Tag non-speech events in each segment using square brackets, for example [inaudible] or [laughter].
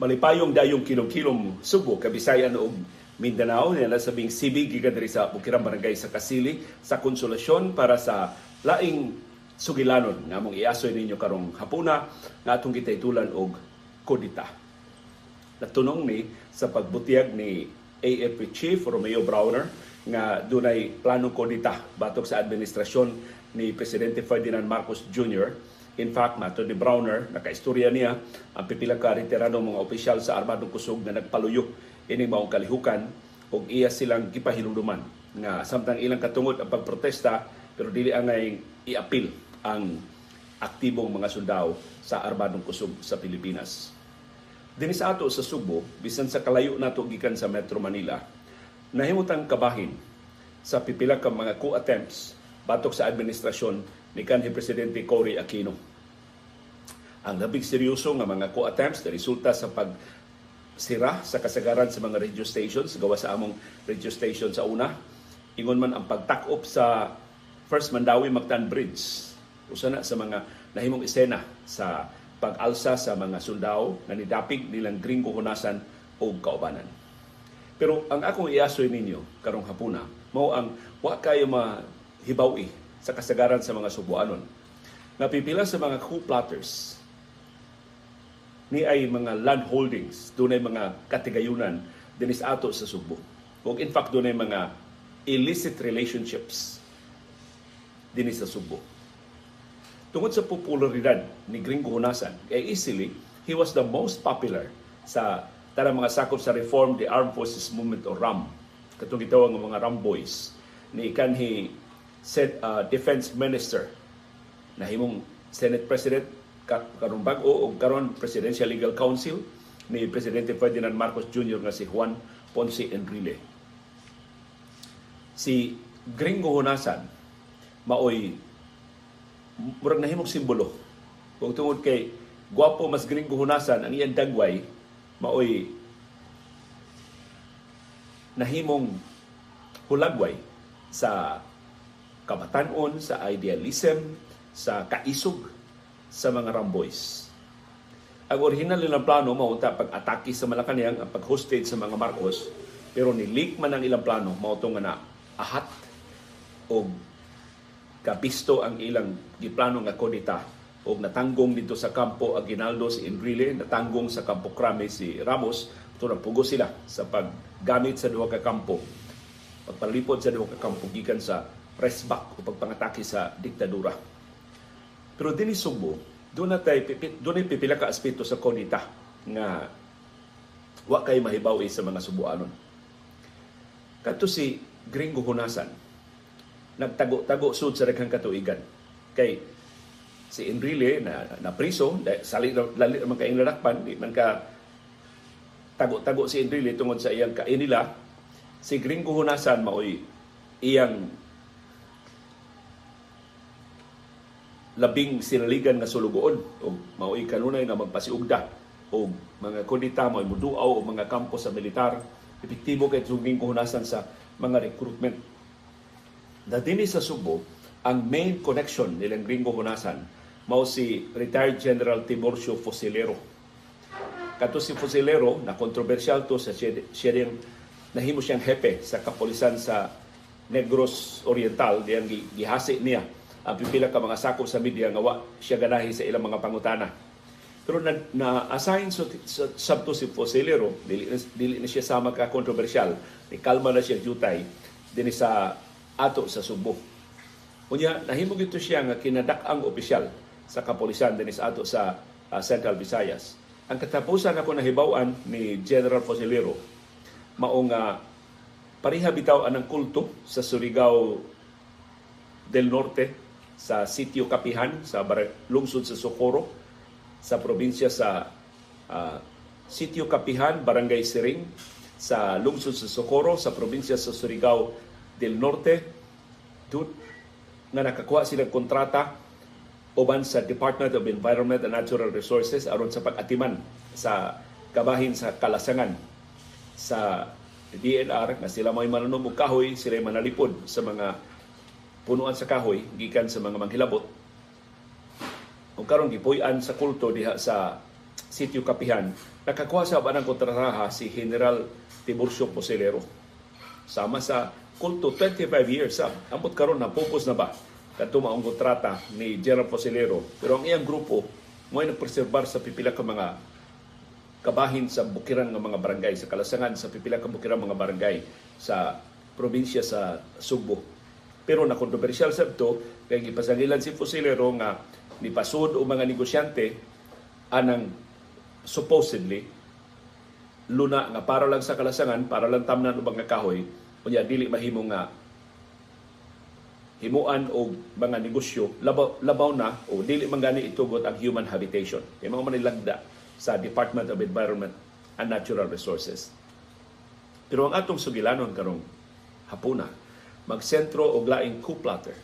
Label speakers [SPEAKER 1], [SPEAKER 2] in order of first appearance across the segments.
[SPEAKER 1] malipayong dayong kilom-kilom Subo, Kabisayan ug Mindanao na sabing sibig gikan diri sa Bukirang Barangay sa Kasili sa konsolasyon para sa laing sugilanon nga mong iasoy ninyo karong hapuna nga atong gitaytulan og kodita. Natunong ni sa pagbutiag ni AFP Chief Romeo Browner nga dunay planong kodita batok sa administrasyon ni Presidente Ferdinand Marcos Jr. In fact, nato ni Browner, nakaistorya niya ang pipila ka retirado mga opisyal sa Armadong Kusog na nagpaluyo ini maong kalihukan ug iya silang gipahinuluman nga samtang ilang katungod ang pagprotesta pero dili angay iapil ang aktibong mga sundao sa Armadong Kusog sa Pilipinas. Dinis ato sa Subo, bisan sa kalayo nato gikan sa Metro Manila, nahimutang kabahin sa pipila ka mga coup attempts batok sa administrasyon ni kanhi Presidente Cory Aquino. Ang labing seryoso nga mga coup attempts na resulta sa pag sira sa kasagaran sa mga radio stations gawa sa among radio station sa una ingon man ang pagtakop sa First Mandawi Mactan Bridge usa na sa mga nahimong esena sa pag-alsa sa mga sundao na nidapig nilang gringo hunasan o kaubanan. Pero ang akong iasoy ninyo karong hapuna mao ang wa kayo mahibawi sa kasagaran sa mga subuanon. Napipila sa mga coup plotters ni ay mga land holdings, dunay mga katigayunan dinis ato sa Subo. Ug in fact dunay mga illicit relationships dinis sa Subo. Tungod sa popularidad ni Gringo Hunasan, kay easily, he was the most popular sa tanang mga sakop sa Reform the Armed Forces Movement o RAM. Katong gitawag mga RAM boys ni kanhi uh, defense minister na himong Senate President karon bag-o karon Presidential Legal Council ni Presidente Ferdinand Marcos Jr. nga si Juan Ponce Enrile. Si Gringo Hunasan maoy murag nahimong simbolo. Kung tungod kay gwapo mas Gringo Hunasan ang iyang dagway maoy nahimong hulagway sa kabatanon, sa idealism, sa kaisog sa mga Ramboys. Ang original nilang plano maunta pag-atake sa Malacanang, ang pag-hostage sa mga Marcos, pero ni-leak man ang ilang plano, mautong nga na ahat o kapisto ang ilang giplano nga kodita o natanggong dito sa kampo Aguinaldo si Enrile, natanggong sa kampo Crame si Ramos, ito pugo sila sa paggamit sa duha ka kampo, pagpalipod sa duha ka kampo gikan sa pressback o pagpangatake sa diktadura. Pero dinhi Subo, doon natay doon ay pipila ka aspeto sa konita nga wa kay mahibaw sa mga subuanon. Kadto si Gringo Hunasan nagtago-tago sud sa daghang katuigan. Kay si Enrile na na priso sali lali man kay ladakpan di man ka tago-tago si Enrile tungod sa iyang kainila si Gringo Hunasan maoy iyang labing sinaligan nga sulugoon. O mao'y kanunay nga magpasiugda. O mga kudita mo muduaw o mga kampo sa militar. Epektibo kay suging kuhunasan sa mga recruitment. Na dinhi sa Subo ang main connection nilang gringo hunasan mao si retired General Tiburcio Fusilero kato si Fusilero na kontrobersyal to sa din nahimo siyang hepe sa kapulisan sa Negros Oriental. Diyang gihasi niya ang pipila ka mga sakop sa media nga wa siya ganahi sa ilang mga pangutana. Pero na, na-assign so, so, sabto si Fosilero, dili, dili na siya sama ka kontrobersyal, ni kalma na siya jutay din sa ato sa Subo. Unya, nahimog ito siya nga kinadak-ang opisyal sa kapulisan din sa ato sa uh, Central Visayas. Ang katapusan ako nahibawan ni General Fosilero, maong uh, pariha bitaw anang kulto sa Surigao del Norte sa sitio Kapihan sa lungsod sa Socorro sa probinsya sa uh, sitio Kapihan, Barangay Siring sa lungsod sa Socorro sa probinsya sa Surigao del Norte. Dun nga nakakuha sila kontrata uban sa Department of Environment and Natural Resources aron sa pag-atiman sa kabahin sa kalasangan sa DNR nga sila may mananom og kahoy, sila manalipod sa mga punuan sa kahoy gikan sa mga manghilabot ug karon gipuy-an sa kulto diha sa sitio Kapihan, nakakuha sa banang kontrataha si General Tiburcio Posilero. Sama sa kulto 25 years sa ambot karon na pupos na ba kadto maong kontrata ni General Posilero. Pero ang iyang grupo mo nagpreserbar sa pipila ka mga kabahin sa bukiran ng mga barangay, sa kalasangan sa pipila ka bukiran mga barangay sa probinsya sa Subo. Pero na kontrobersyal sa ito, kay gipasangilan si Fusilero nga ni pasud o mga negosyante anang supposedly luna nga para lang sa kalasangan, para lang tamnan ubang nga kahoy, unya dili mahimo nga himuan og mga negosyo labaw, labaw na o dili man gani itugot ang human habitation. Kay mga manilagda sa Department of Environment and Natural Resources. Pero ang atong sugilanon karong hapuna, magsentro og laing coup platter.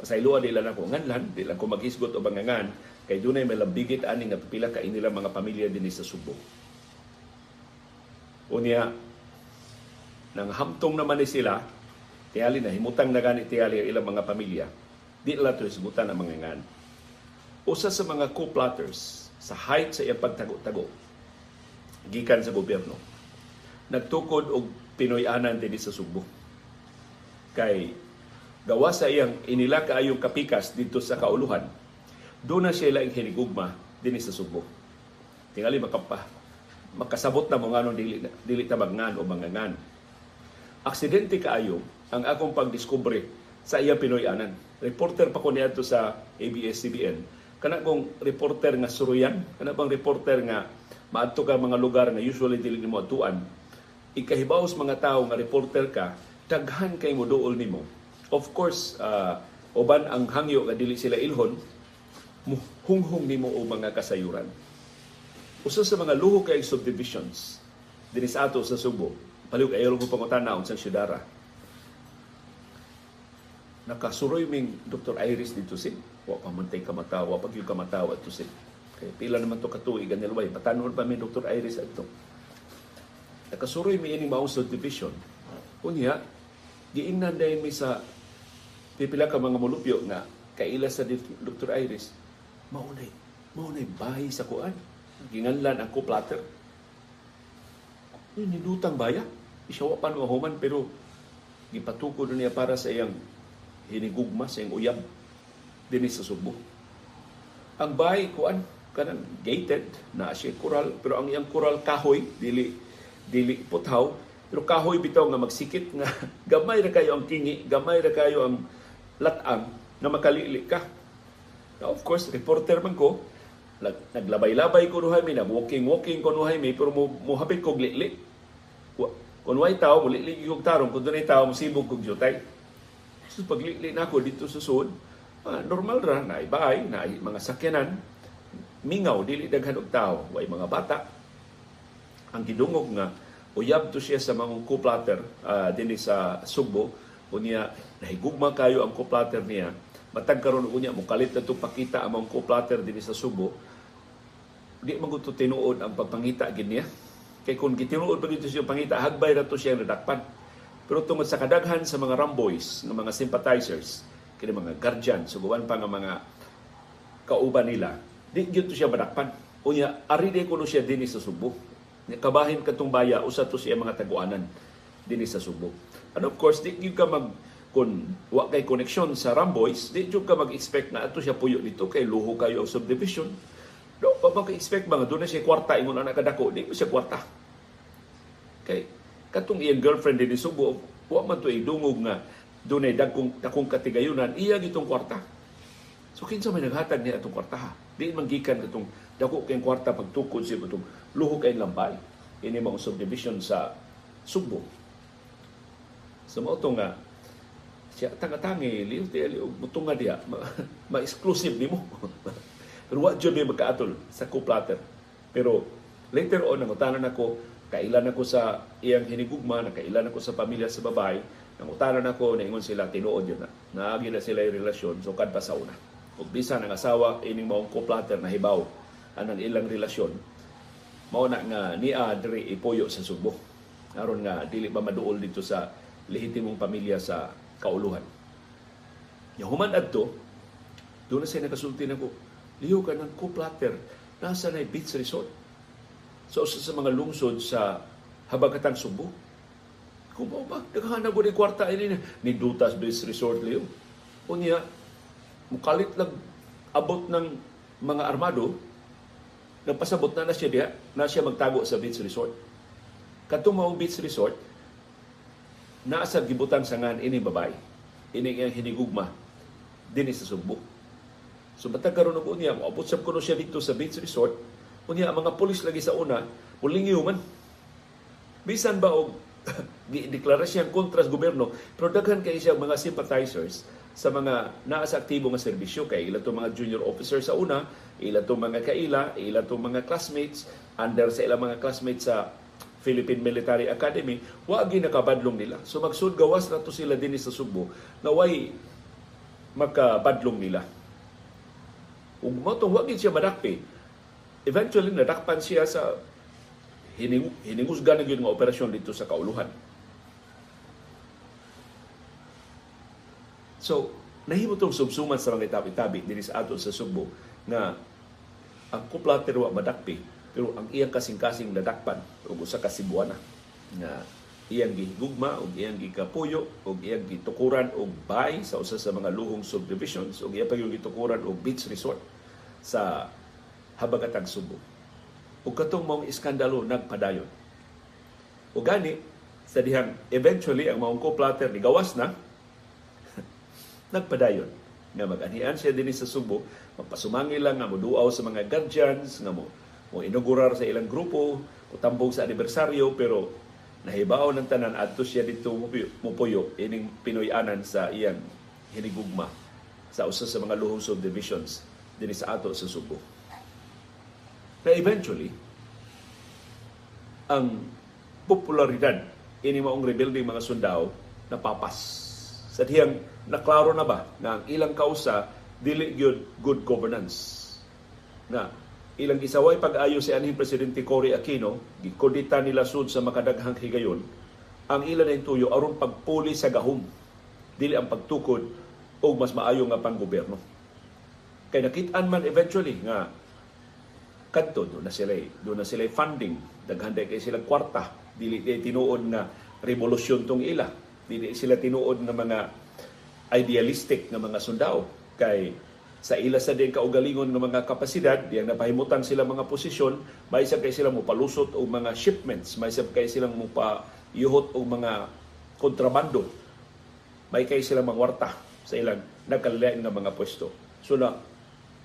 [SPEAKER 1] Pasayloa nila na ko nganlan, di lang ko maghisgot o bangangan, kay dunay may labigit ani nga pipila ka inila mga pamilya dinhi sa Subo. Unya, nang hamtong naman ni sila, tiyali na, himutang na gani tiyali ang ilang mga pamilya, di nila ito isgutan ang mga ngan. Usa sa mga co-plotters sa height sa iyang pagtago-tago, gikan sa gobyerno, nagtukod og Pinoy-anan din sa Subo. Kay gawa sa iyang inila kaayong kapikas dito sa kauluhan, doon na siya lang hinigugma din sa Subo. Tingali makapa, makasabot na mga anong dili, dili tabagngan o mangangan. Aksidente kaayo ang akong pagdiskubre sa iyang Pinoy-anan. Reporter pa ko niya sa ABS-CBN. Kana kong reporter nga suruyan, kana bang reporter nga maadto ka mga lugar nga usually dili mo atuan, ikahibaw sa mga tao nga reporter ka, daghan kay mo duol nimo. Of course, uh, uban ang hangyo nga dili sila ilhon, hunghong nimo o mga kasayuran. Usa sa mga luho kay subdivisions dinhi sa ato sa Subo, paliw kayo ko pangutana unsang syudara. Nakasuroy ming Dr. Iris dito sin. Wa pa man tay kamatawa, pag yung kamatawa to sin. Kay pila naman to katuig ganilway. Patanon pa mi Dr. Iris adto nakasuroy mi ini mao subdivision. Unya, giingnan dayon mi sa pipila ka mga mulupyo nga kaila sa Dr. Iris, maunay, maunay bahay sa kuan. Ginganlan ang kuplater. Yung nilutang baya. Isawa pa human pero gipatukod niya para sa iyang hinigugma sa iyang uyab din sa Subo. Ang bahay kuan kanang gated na siya kural pero ang iyang kural kahoy dili dili puthaw pero kahoy bitaw nga magsikit nga [laughs] gamay ra kayo ang kingi gamay ra kayo ang latang na makalili ka. Now of course reporter man ko naglabay-labay ko nuhay mi na walking walking ko nuhay mi pero mo muhapit kog lili. Kung way tao mulili yung tarong kung dunay tao musibog kog jutay. So paglili na ako dito sa sud ah, normal ra na ibaay na mga sakyanan. Mingaw dili daghan og tao way mga bata. Ang gidungog nga uyab to siya sa mga kuplater uh, dinhi sa Subo unya nahigugma kayo ang kuplater niya. Matag karon unya mo kalit na pakita ang mga kuplater dinhi sa Subo di man to tinuod ang pagpangita gid niya. Kay kung gitinuod pa siya pangita hagbay ra to siya nadakpan pero tungod sa kadaghan sa mga ramboys ng mga sympathizers kini mga guardian suguan pa nga mga kauban nila di gyud to siya madakpan. Unya ari de kuno siya dinhi sa Subo kabahin katong baya usa to siya mga taguanan dinhi sa Subo and of course di gyud ka mag kung wa kay connection sa Ramboys, di jud ka mag-expect na ato siya puyo dito kay luho kayo ang subdivision. Do pa ba expect mga doon na siya kwarta ingon anak kadako, di mo siya kwarta. Kay katong iyang girlfriend din Subo, wa man to idungog nga dunay dagkong dakong katigayunan, iya gitong kwarta. So kinsa may naghatag niya atong kwarta ha? Di man gikan katong dako kay kwarta pagtukod siya katong luho kay lambay. Ini mga subdivision sa Subo. So mao nga siya tanga-tangi liw ti ali mutunga diha [laughs] ma-exclusive nimo. [laughs] Pero wa jud may magkaatol sa kuplater. Pero later on nangutanan ako kailan ako sa iyang hinigugma na kailan ako sa pamilya sa babae nangutanan ako naingon sila tinuod yun na. Naagi na sila yung relasyon so kad pa sa una. Ug bisan ang asawa ining maong kuplater na hibaw anang ilang relasyon mao na nga niya diri ipuyo sa Subo aron nga dili ba maduol dito sa lehitimong pamilya sa kauluhan. Yung human adto, doon na siya nakasulti na ko, liyo ka ng kuplater, nasa na beach resort. So usa sa mga lungsod sa habagatang Subo. Kung mo ba, naghahanap ni kwarta ini ni Dutas Beach Resort liyo. Unya, mukalit lang abot ng mga armado, nagpasabot na na siya diha, na siya magtago sa beach resort. Katong mao beach resort, naa sa gibutan sa ngan ini babae. Ini ang hinigugma din sa Subo. So batag karon og unya, moabot sab kuno siya dito sa beach resort. Unya ang mga pulis lagi sa una, mulingiw man. Bisan ba og [laughs] gi-deklara siyang kontra sa gobyerno, pero daghan kay siya mga sympathizers sa mga naa sa aktibo nga serbisyo kay ila to mga junior officer sa una, ila to mga kaila, ila to mga classmates, under sa ilang mga classmates sa Philippine Military Academy, wa gi nakabadlong nila. So magsud gawas na to sila dinhi sa Subo na way makabadlong nila. Ug mo tong wa gid siya madakpi. Eventually nadakpan siya sa hining hiningusgan na gyud nga operasyon dito sa kauluhan. So, nahimo tong subsuman sa mga itabi-tabi dinhi sa ato sa Subo nga ang kuplater wa madakpi pero ang iyang kasing-kasing nadakpan ug usa ka Cebuana nga iyang gihigugma ug iyang gikapuyo ug iyang gitukuran og bay sa usa sa mga luhong subdivisions ug iya pa yung gitukuran og beach resort sa habagatang Subo. Ug katong mong iskandalo nagpadayon. Ug gani sa dihang eventually ang maong co-platter ni gawas na nagpadayon nga mag-anian siya dinhi sa Subo magpasumangi lang nga moduaw sa mga guardians nga mo mo inaugurar sa ilang grupo utambong sa anibersaryo pero nahibaw ng tanan adto siya dito mupuyo ining Pinoy-anan sa iyang hinigugma sa usa sa mga luhong subdivisions dinhi sa ato sa Subo. Na eventually ang popularidad ini maong rebuilding mga sundao napapas. Sa dihang naklaro na ba na ang ilang kausa dili gyud good governance. Na ilang isaway pag-ayo si anhing presidente Cory Aquino gikodita nila sud sa makadaghang higayon ang ilan ay tuyo aron pagpuli sa gahom. Dili ang pagtukod o mas maayo nga pang gobyerno kay nakit-an man eventually nga kadto do na sila do na sila funding. Daghan kay sila kwarta. Dili tinuod na revolusyon tong ila. Dili sila tinuod nga mga idealistic nga mga sundao. Kay sa ila sa din kaugalingon ng mga kapasidad diyang napahimutan sila mga posisyon may kay sila mo palusot og mga shipments may kay sila mo pa yuhot og mga kontrabando may kay sila mangwarta sa ilang nagkalain nga mga pwesto. So na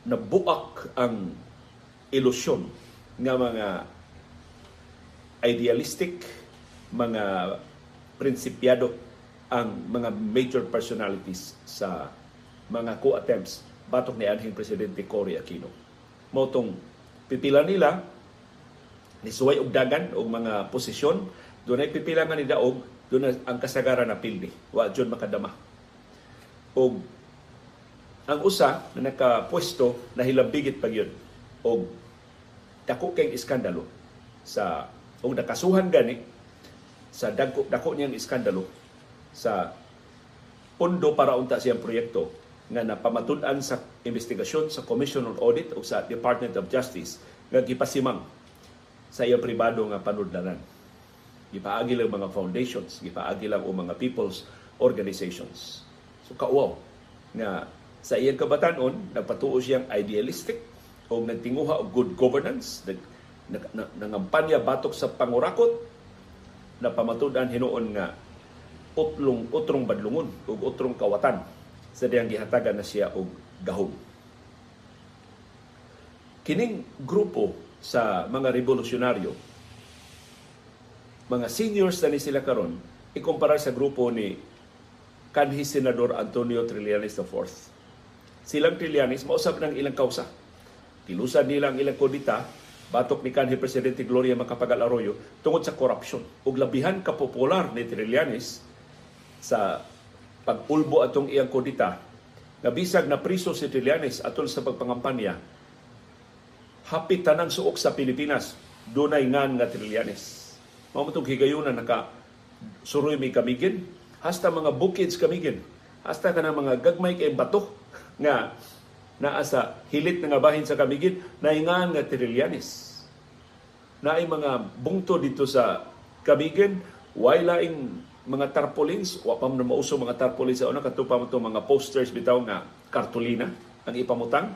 [SPEAKER 1] nabuak ang ilusyon nga mga idealistic, mga prinsipyado ang mga major personalities sa mga coup attempts batok ni anhing presidente Cory Aquino. Motong pipila nila ni suway og dagan og mga posisyon, dunay pipila nga ni daog, doon ang kasagaran na pildi. Wa jud makadama. Og ang usa na nakapwesto nahilabigit pa yun og dako kay iskandalo sa og nakasuhan gani sa dako dako niyang iskandalo sa pondo para unta siyang proyekto nga napamatud-an sa investigasyon sa Commission on Audit o sa Department of Justice nga gipasimang sa iyang pribado nga panudlanan. Gipaagi lang mga foundations, gipaagi lang o mga people's organizations. So kauaw nga sa iyang kabatanon, nagpatuo siyang idealistic o nagtinguha og good governance, nag, nag, nag, nangampanya batok sa pangurakot, na pamatudan hinuon nga utlong utrong badlungon ug utrong kawatan sa diyang gihatagan na siya og gahom. Kining grupo sa mga revolusyonaryo, mga seniors na ni sila karon, ikumpara sa grupo ni kanhi Senador Antonio Trillanes IV. Silang Trillanes, mausap ng ilang kausa. Kilusan nila ang ilang kodita, batok ni kanhi Presidente Gloria Macapagal Arroyo, tungod sa korupsyon. Ug labihan ka popular ni Trillanes sa pag-ulbo atong iyang kodita, nga bisag na priso si Trillanes atol sa pagpangampanya, hapit tanang suok sa Pilipinas, dunay ngan nga Trillanes. Mao mo higayunan naka suroy may kamigin, hasta mga bukids kamigin, hasta ka mga gagmay kay bato [laughs] nga naa sa hilit nga bahin sa Kamigin naingan nga Trillanes. Naay mga bungto dito sa Kamigin, way laing mga tarpaulins, wa pa man mauso mga tarpaulins sa una katupa mo mga posters bitaw nga kartolina ang ipamutang.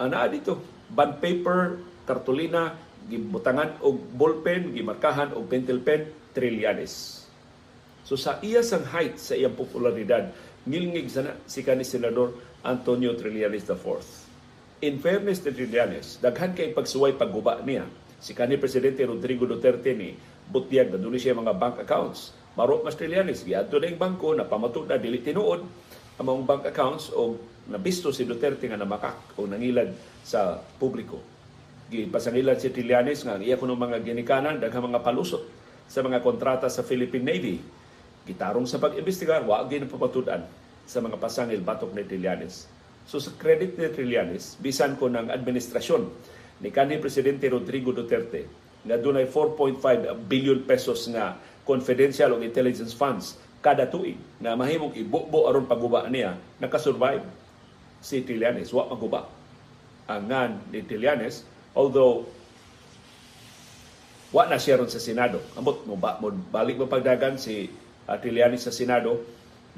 [SPEAKER 1] Ana dito, bond paper, kartolina, gibutangan og ballpen, gimarkahan og pentel pen, Trillanes. So sa iya sang height sa iyang popularidad, ngilngig sana si kani senador Antonio Trillanes IV. In fairness to Trillanes, daghan kay pagsuway pagguba niya. Si kani Presidente Rodrigo Duterte ni butyag na siya mga bank accounts. Maro mas Trillanes, giadto na yung bangko na pamatud na dili tinuod mga bank accounts o nabisto si Duterte nga namakak o nangilad sa publiko. Gipasangilan si Trillanes nga iya kuno mga ginikanan daghang mga palusot sa mga kontrata sa Philippine Navy. Gitarong sa pag-imbestigar, wa gyud papatudan sa mga pasangil batok ni Trillanes. So sa credit ni Trillanes, bisan ko ng administrasyon ni kanhi Presidente Rodrigo Duterte na dunay 4.5 billion pesos nga confidential o intelligence funds kada tuig na mahimong ibubo aron paguba niya nakasurvive si Trillanes wa maguba ang ngan ni Trillanes although wa na siya sa Senado. Ambot mo, ba, mo balik mo pagdagan si uh, Trillanes sa Senado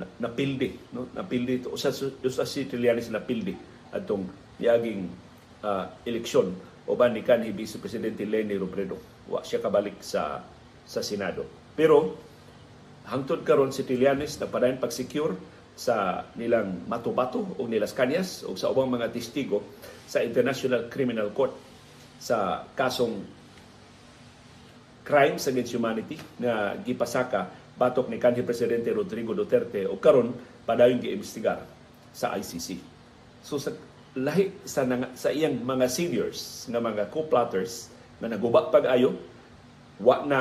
[SPEAKER 1] na, napildi no? Napildi to usa usa si Trillanes napildi adtong yaging uh, eleksyon uban ni kanhi Vice Presidente Leni Robredo. Wa siya kabalik sa sa Senado pero hangtod karon si Trillanes na padayon pag-secure sa nilang matubato o nilas kanyas o sa ubang mga testigo sa International Criminal Court sa kasong crimes against humanity na gipasaka batok ni kanhi presidente Rodrigo Duterte o karon padayon giimbestigar sa ICC. So sa lahi sa sa iyang mga seniors nga mga co-plotters na naguba pag-ayo wa na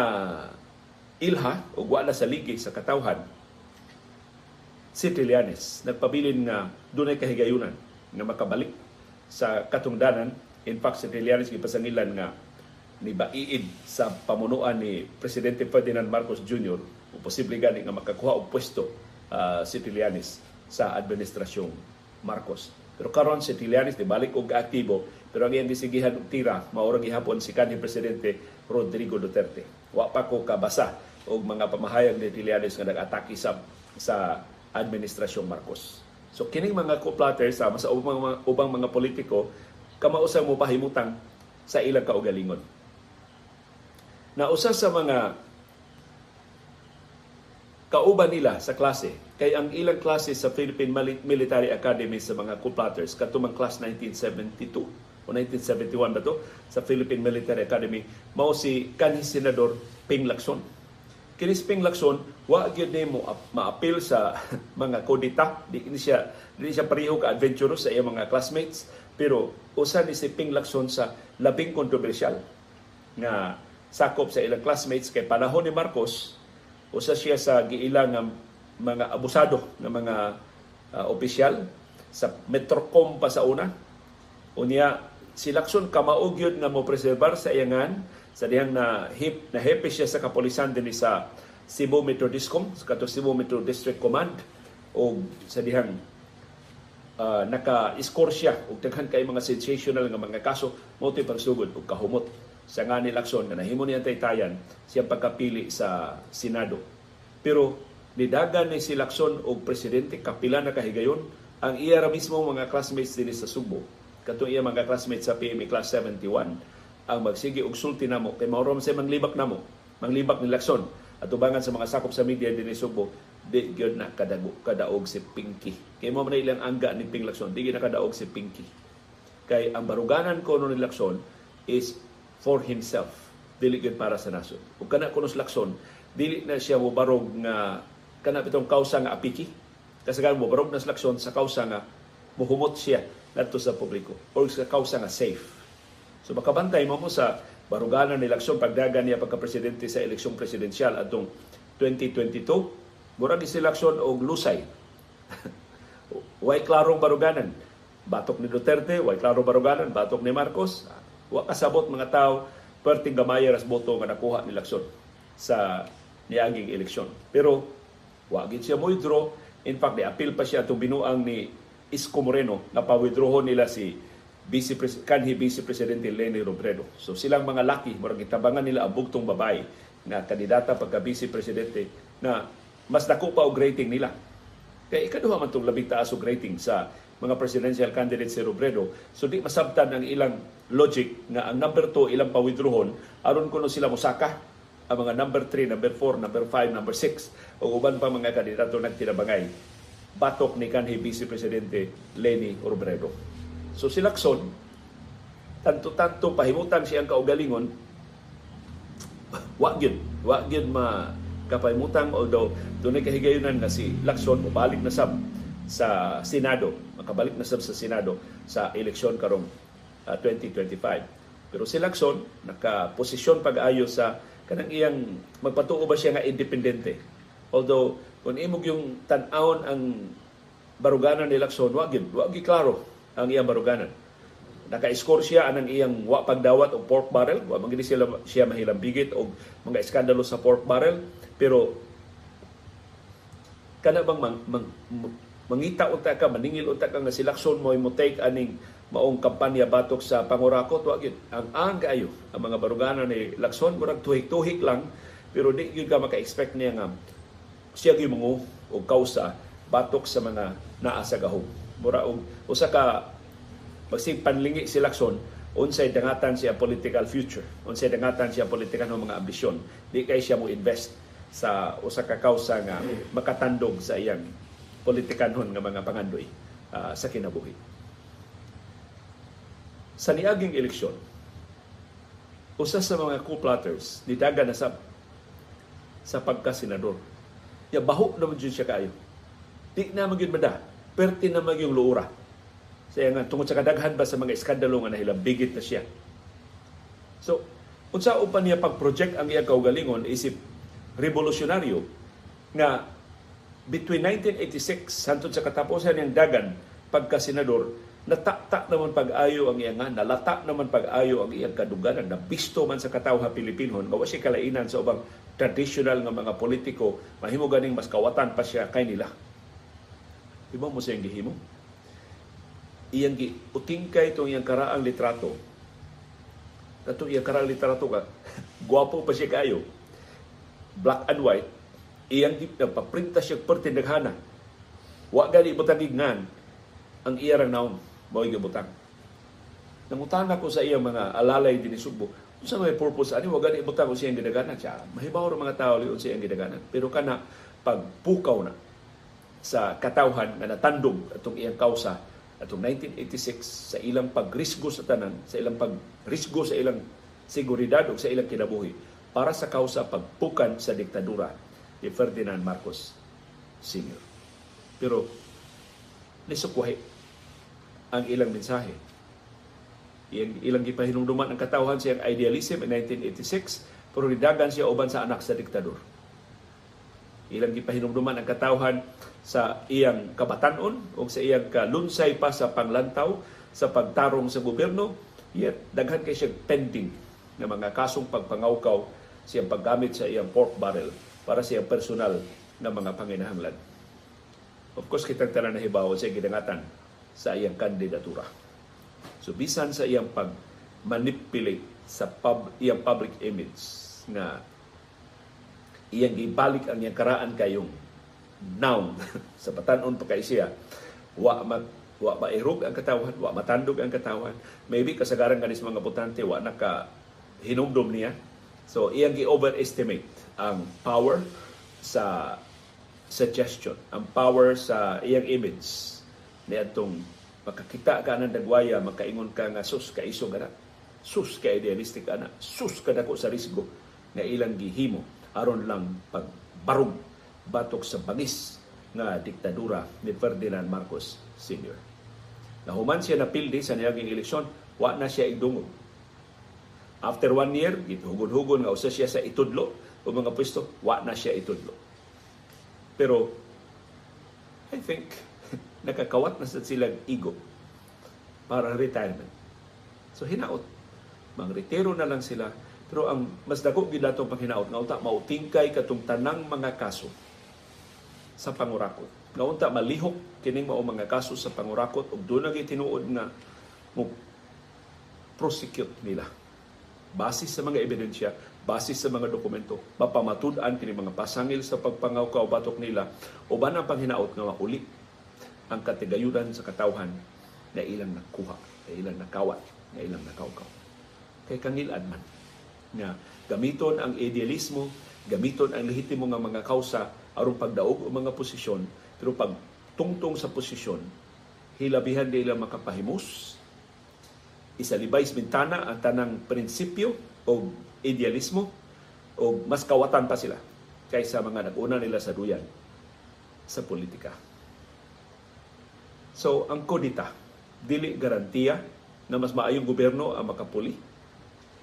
[SPEAKER 1] ilha o wa na sa ligi sa katawhan si Trillanes nagpabilin nga dunay kahigayunan nga makabalik sa katungdanan in fact si Trillanes gipasangilan nga ni baiid sa pamunuan ni Presidente Ferdinand Marcos Jr. o posible gani nga makakuha og pwesto uh, si Trillanes sa administrasyong Marcos. Pero karon si Trillanes di balik og aktibo pero ang iyang gisigihan og tira maurang gihapon si kanhi presidente Rodrigo Duterte. Wa pa ko kabasa og mga pamahayag ni Trillanes nga nag-atake sa sa administrasyong Marcos. So kining mga co-plotters sama sa ubang mga, ubang mga politiko kamausa mo pahimutang sa ilang kaugalingon na usa sa mga kauban nila sa klase kay ang ilang klase sa Philippine Military Academy sa mga co-plotters katumang class 1972 o 1971 ba to sa Philippine Military Academy mao si kanhi senador Ping Lacson kini si Ping Lacson wa gyud mo maapil sa [laughs] mga kodita di siya di siya pareho ka adventurous sa iyang mga classmates. Pero usa ni si Ping Lacson sa labing kontrobersyal nga sakop sa ilang classmates. Kay panahon ni Marcos usa siya sa giila nga mga abusado ng mga uh, opisyal sa Metrocom pa sa una. Unya si Lacson kamaog yun nga mo preserbar sa iyangan sa dihang na hip na happy siya sa kapolisan din sa Cebu Metro Discom sa kato Cebu Metro District Command o sa dihang uh, naka-score siya og daghan kay mga sensational nga mga kaso mo pagsugod og kahumot sa nga ni Lacson nga nahimo niya taytayan siyang pagkapili sa Senado. Pero nidagan ni si Lacson og presidente kapila na kahigayon ang iya mismo mga classmates dinhi sa Subo. Kato iya mga classmates sa PME Class 71 ang magsige og sulti namo. Kay mao sa manglibak namo, manglibak ni Lacson. At ubangan sa mga sakop sa media dinhi Subo di gyud na kadago kadaog si Pinky. Kay mo man ilang angga ni Ping Lacson, di na kadaog si Pinky. Kay ang baruganan ko ni Lacson is for himself. Dili gyud para sa nasod ug kana kunos lakson dili na siya mobarog nga kana bitong kausa nga apiki. Kasagaran mo barog na lakson sa kausa nga muhumot siya ngadto sa publiko. Or sa kausa nga safe so makabantay mo mo sa baruganan ni Lakson pagdagan niya pagka-presidente sa eleksyong presidensyal atong 2022 murag si Lakson og lusay. [laughs] Way klarong baruganan. Batok ni Duterte way klarong baruganan. Batok ni Marcos Wa kasabot mga tao. Perting gamay ras boto nga nakuha ni Lacson sa niaging eleksyon. Pero wa gid siya mo draw. In fact, di appeal pa siya itong binuang ni Isko Moreno. Na pa-withdrawon nila si Vice kanhi Vice Presidente Leni Robredo. So silang mga laki, murag gitabangan nila ang bugtong babae na kandidata pagka Vice Presidente na mas dako pa og rating nila. Kaya ikaduha man itong labing taas og rating sa mga presidential candidates si Robredo. So di masabtan ang ilang logic nga ang number 2 ilang pa-withdrawon aron kuno sila mosaka ang mga number 3, number 4, number 5, number 6 o uban pa mga kandidato nagtinabangay batok ni kanhi Vice Presidente Leni Robredo. So si Lacson, tanto-tanto pahimutan siyang kaugalingon, wa gyud, wa gyud ma kapahimutan although dunay kahigayonan na si Lacson mobalik na sab sa Senado, makabalik na sab sa Senado sa eleksyon karong uh, 2025. Pero si Lacson nakaposisyon pag-ayo sa kanang iyang magpatuo ba siya nga independente. Although kung imog yung tan-awon ang baruganan ni Lacson, wa gyud, wa gyud klaro ang iyang baruganan. Naka-score siya anang iyang wa pagdawat og pork barrel, wa man siya siya mahilambigit og mga iskandalo sa pork barrel, pero kana bang mang, mang, mangita unta ka maningil unta ka nga si Lacson mo mo take aning maong kampanya batok sa pangurakot wa gyud ang ang kaayo. Ang mga baruganan ni Lacson murag tuhik-tuhik lang pero di gyud ka maka-expect niya nga siya gyud mo og kausa batok sa mga naa sa gahom mura og usa ka magsig panlingi si Lacson unsay dangatan siya political future unsay dangatan siya political ng mga ambisyon di kay siya mo invest sa usa ka kausa nga makatandog sa iyang politikanhon nga mga pangandoy uh, sa kinabuhi. Sa niaging eleksyon, usa sa mga co-plotters nidaga na sa sa pagka-senador. Ya baho naman dyan siya kayo. Di na magyud perti na yung luura. Saya nga tungod sa kadaghan ba sa mga iskandalo nga nahilambigit na siya. So, unsa upan niya pag-project ang iyang kaugalingon isip revolusyonaryo nga between 1986 hantod sa katapusan ng dagan pagka senador natakta naman pag-ayo ang iyang nalata naman pag-ayo ang iyang kaduganan na bisto man sa katawha Pilipinon nga si kalainan sa ubang traditional nga mga politiko mahimo ganing mas kawatan pa siya kay nila Iba mo siyang gihimo iyang gi utingkay itong iyang karaang litrato kato iyang karaang litrato ka [laughs] gwapo pa siya kayo black and white iyang nagpaprinta siya perti naghana. Wa gali butang ignan ang iyang naon mao gibutang. Nangutan ko sa iyang mga alalay din Subo. Unsa may purpose ani wa gani butang ko siyang gidaganan siya. Mahibaw ra mga tao liyon siyang gidaganan. Pero kana pagpukaw na sa katawhan nga natandog atong iyang kausa atong 1986 sa ilang pagrisgo sa tanan, sa ilang pagrisgo sa ilang seguridad o sa ilang kinabuhi para sa kausa pagpukan sa diktadura ni Ferdinand Marcos Sr. Pero nisukwahi ang ilang mensahe. Ilang, ilang gipahinumduman ang katawhan siyang idealism in 1986 pero nidagan siya uban sa anak sa diktador. Ilang gipahinumduman ang katawhan sa iyang kabatanon o sa iyang kalunsay pa sa panglantaw sa pagtarong sa gobyerno, yet daghan kay siya pending ng mga kasong pagpangawkaw siyang paggamit sa iyang pork barrel para sa personal na mga panginahanglan. Of course, kitang tanan na hibaw sa gidangatan sa iyang kandidatura. So, bisan sa iyang pag-manipulate sa pub, iyang public image na iyang gibalik ang iyang karaan kayong noun [laughs] sa patanon pa kay siya wa mag wa mairog ang katawan, wa matandog ang katawan. Maybe kasagaran kanis mga botante wa naka hinumdom niya. So iyang gi-overestimate ang power sa suggestion, ang power sa iyang image ni atong makakita ka ng dagwaya, makaingon ka nga sus ka iso gana. Sus ka idealistic ana. Sus ka dako sa risgo nga ilang gihimo aron lang pagbarog batok sa bangis nga diktadura ni Ferdinand Marcos Sr. Nahuman siya napildi sa niyaging eleksyon, wa na siya igdungog. After one year, gituhugod-hugod nga usa siya sa itudlo, o mga pwesto, wa na siya itudlo. Pero, I think, [laughs] nakakawat na sa silang ego para retirement. So, hinaot. Mang-retiro na lang sila. Pero ang mas dako gid atong panghinaot nga uta mautingkay katong tanang mga kaso sa pangurakot. Nga unta malihok kining mao mga kaso sa pangurakot ug doon na tinuod nga mo prosecute nila. Base sa mga ebidensya, base sa mga dokumento, mapamatud-an kini mga pasangil sa pagpangaw batok nila uban ang panghinaot nga mauli ang katigayudan sa katawhan na ilang nakuha, na ilang nakawat, na ilang nakawkaw. Kay kangilad man nga gamiton ang idealismo, gamiton ang lehitimo nga mga kausa aron pagdaog o mga posisyon, pero pag tungtong sa posisyon, hilabihan nila makapahimus, isalibay bintana ang tanang prinsipyo o idealismo o mas kawatan pa sila kaysa mga naguna nila sa duyan sa politika. So, ang kodita, dili garantiya na mas maayong gobyerno ang makapuli.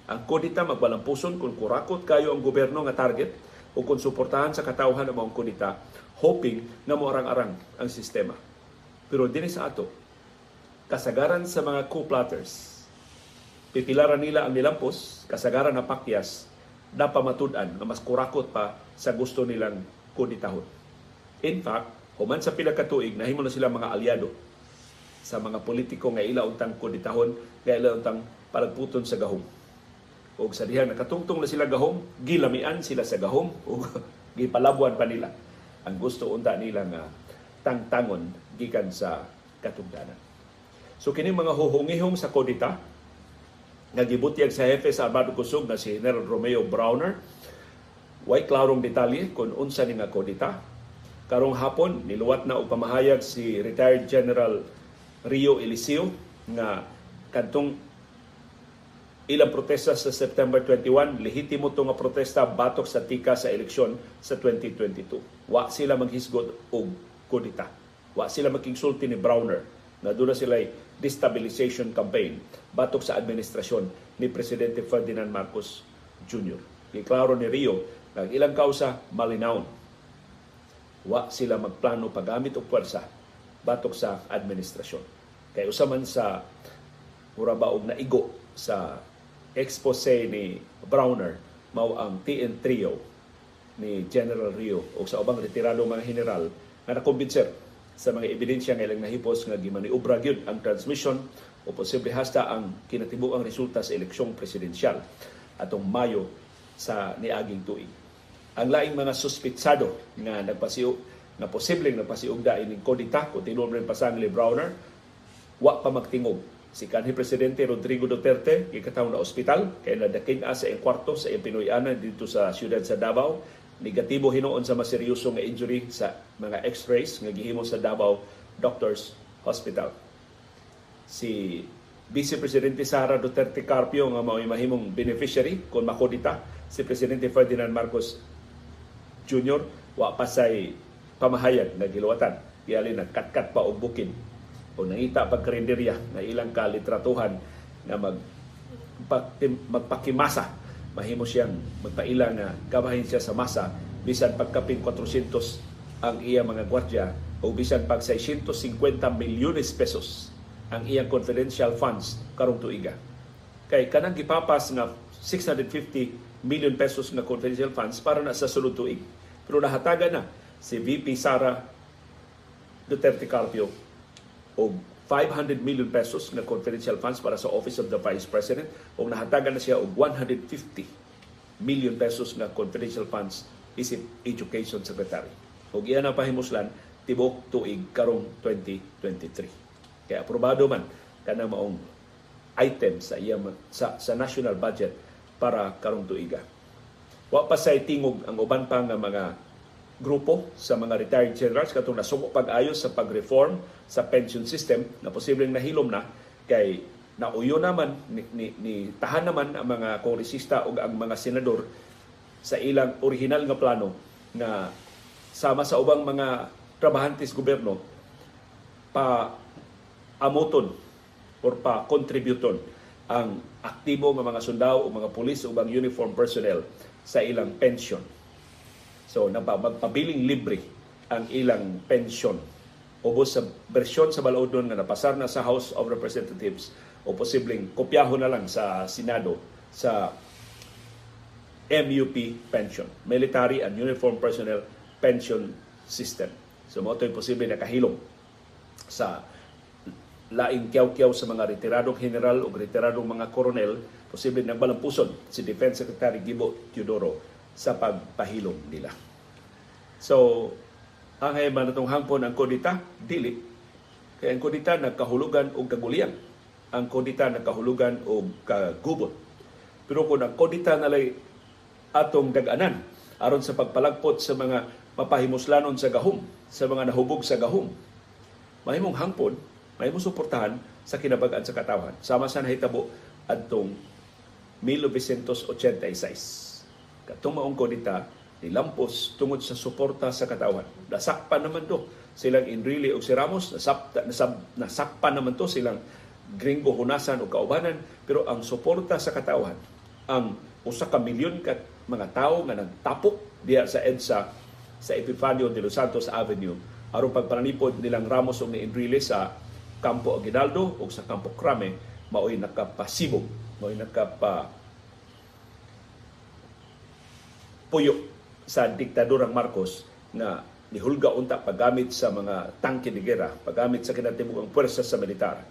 [SPEAKER 1] Ang kodita magbalampuson kung kurakot kayo ang gobyerno nga target o kung suportahan sa katawhan ang mga kodita, hoping na moarang-arang ang sistema. Pero din sa ato, kasagaran sa mga co-plotters, pipilaran nila ang nilampos, kasagaran na pakyas, na pamatudan na mas kurakot pa sa gusto nilang koditahon. In fact, human sa pila ka tuig, nahimo na sila mga aliado sa mga politiko nga ila untang koditahon, nga ila untang palagputon sa gahom. O sa diha nakatungtong na sila gahom, gilamian sila sa gahom o [laughs] gipalabuan pa nila ang gusto unta nila nga tangtangon gikan sa katungdanan. So kini mga huhungihong sa kodita nga gibutyag sa hepe sa Armado Kusog na si General Romeo Browner. Way klarong detalye kung unsa ni nga kodita. Karong hapon niluwat na og pamahayag si retired General Rio Eliseo nga kadtong ilang protesta sa September 21, lehitimo to nga protesta batok sa tika sa eleksyon sa 2022. Wa sila maghisgod og kodita. Wa sila makigsulti ni Browner na doon sila destabilization campaign batok sa administrasyon ni Presidente Ferdinand Marcos Jr. Giklaro ni Rio na ilang kausa malinaw. Wa sila magplano paggamit og pwersa batok sa administrasyon. Kay usaman sa mura ba og naigo sa expose ni Browner mao ang TN trio ni General Rio o sa ubang retirado mga general na nakumbinser sa mga ebidensya nga ilang nahipos nga gimaniobra gyud ang transmission o posible hasta ang kinatibuang resulta sa eleksyong presidensyal atong Mayo sa niaging tuig. Ang laing mga suspitsado nga nagpasiyo nga posibleng nagpasiugda ining kodita kung rin pasang Browner wa pa magtingog si kanhi presidente Rodrigo Duterte gikataw na ospital kay nadakin sa iyang kwarto sa iyang Pinoy-ana dito sa siyudad sa Davao. Negatibo hinuon sa maseryoso nga injury sa mga x-rays nga gihimo sa Davao Doctors Hospital. Si Vice Presidente Sara Duterte Carpio nga mao mahimong beneficiary. Kung makodita si Presidente Ferdinand Marcos Jr. wa pa say pamahayag nga giluwatan. Iyali nagkatkat pa og bukin o nangita pag karinderya na ilang kalitratuhan na mag magpakimasa mahimo siyang magpaila nga gabahin siya sa masa bisan pagkaping 400 ang iya mga gwardya o bisan pag 650 milyones pesos ang iyang confidential funds karong tuiga. Kay kanang gipapas nga 650 million pesos nga confidential funds para na sa sulod tuig. Pero nahatagan na si VP Sara Duterte Carpio og 500 million pesos na confidential funds para sa Office of the Vice President o nahatagan na siya og 150 million pesos na confidential funds isip Education Secretary. O iyan ang pahimuslan tibok tuig karong 2023. Kaya aprobado man kana maong item sa iya sa, sa national budget para karong tuiga. Wa pa say tingog ang uban pa nga mga grupo sa mga retired generals katong nasuko pag-ayos sa pag-reform sa pension system na posibleng nahilom na kay nauyo naman ni, ni, ni tahan naman ang mga kongresista o ang mga senador sa ilang original nga plano na sama sa ubang mga trabahantes gobyerno pa amoton or pa kontributon ang aktibo nga mga sundao o mga pulis o ubang uniform personnel sa ilang pension So magpabiling libre ang ilang pension ubos sa bersyon sa balaod nga napasar na sa House of Representatives o posibleng kopyaho na lang sa Senado sa MUP pension, Military and Uniform Personnel Pension System. So mo posible na kahilom sa laing kiyaw-kiyaw sa mga retiradong general o retiradong mga koronel, posible nagbalampuson si Defense Secretary Gibo Teodoro sa pagpahilom nila. So, ang hayman natong hangpon ang kodita, dili. Kaya ang kodita nagkahulugan og kagulian. Ang kodita nagkahulugan og kagubot. Pero kung ang kodita nalay atong daganan aron sa pagpalagpot sa mga mapahimuslanon sa gahom, sa mga nahubog sa gahom, mahimong hangpon may mo suportahan sa kinabagan sa katawan. Sama sa nahitabo adtong 1986. Katong maong kodita, nilampos tungod sa suporta sa katawan. Nasakpan naman to. Silang Enrile o si Ramos, nasap, nasap, nasakpan naman to silang gringo hunasan o kaubanan, pero ang suporta sa katawan, ang usa ka milyon ka mga tao nga nagtapok diya sa EDSA sa Epifanio de Los Santos Avenue. Aron pagpananipod nilang Ramos o ni Enrile sa Campo Aguinaldo o sa Campo Crame mao'y nakapasibog, mao'y nakapa puyo sa diktadurang Marcos na nihulga unta paggamit sa mga tangke de gera, paggamit sa kinatimugang puwersa sa militar.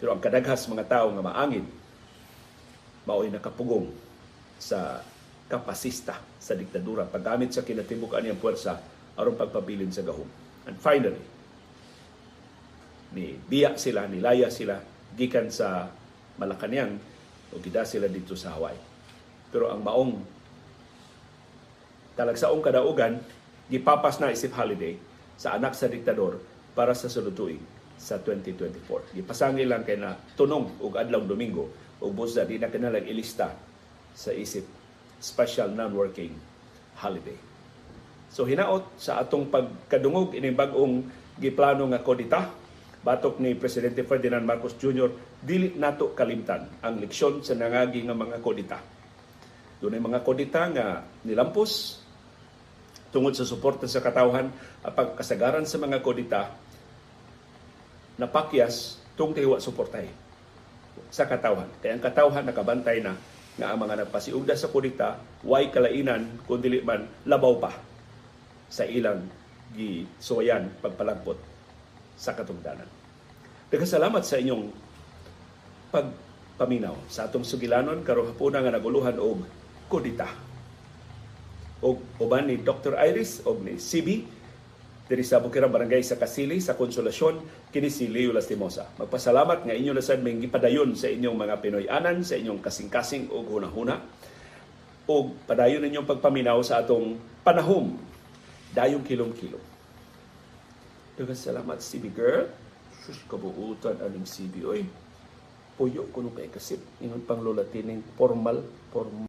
[SPEAKER 1] Pero ang kadaghas mga tao nga maangin mao'y nakapugong sa kapasista sa diktadura paggamit sa kinatibukan niyang puwersa aron pagpabilin sa gahom. And finally, ni biya sila, nilaya sila gikan sa Malacanang o gida sila dito sa Hawaii. Pero ang maong talagsaong kadaugan, gipapas na isip holiday sa anak sa diktador para sa sulod sa 2024. Gipasangi lang kay na tunong og adlaw Domingo ug busa di na kanalang ilista sa isip special non-working holiday. So hinaot sa atong pagkadungog ining bag-ong giplano nga kodita batok ni Presidente Ferdinand Marcos Jr., dili nato kalimtan ang leksyon sa nangagi nga mga kodita. Doon ay mga kodita nga nilampos tungod sa suporta sa katawhan at pagkasagaran sa mga kodita napakyas tung tiwa suportay sa katawhan. Kaya ang katawhan nakabantay na nga ang mga nagpasiugda sa kodita way kalainan kundi man labaw pa sa ilang gi suwayan pagpalagpot sa katungdanan. Nagkasalamat sa inyong pagpaminaw sa atong sugilanon karon hapuna nga naguluhan og kodita. Og uban ni Dr. Iris og ni CB diri sa Bukirang Barangay sa Kasili sa Konsolasyon kini si Leo Lastimosa. Magpasalamat nga inyo lasad may gipadayon sa inyong mga Pinoy-anan, sa inyong kasing-kasing og hunahuna og padayon ninyong pagpaminaw sa atong panahom dayong kilom-kilom. Dagan salamat, CB girl. Sus, kabuutan aning CB. Oy, puyo ko nung kay kasip. Ingon pang lolatining formal, formal.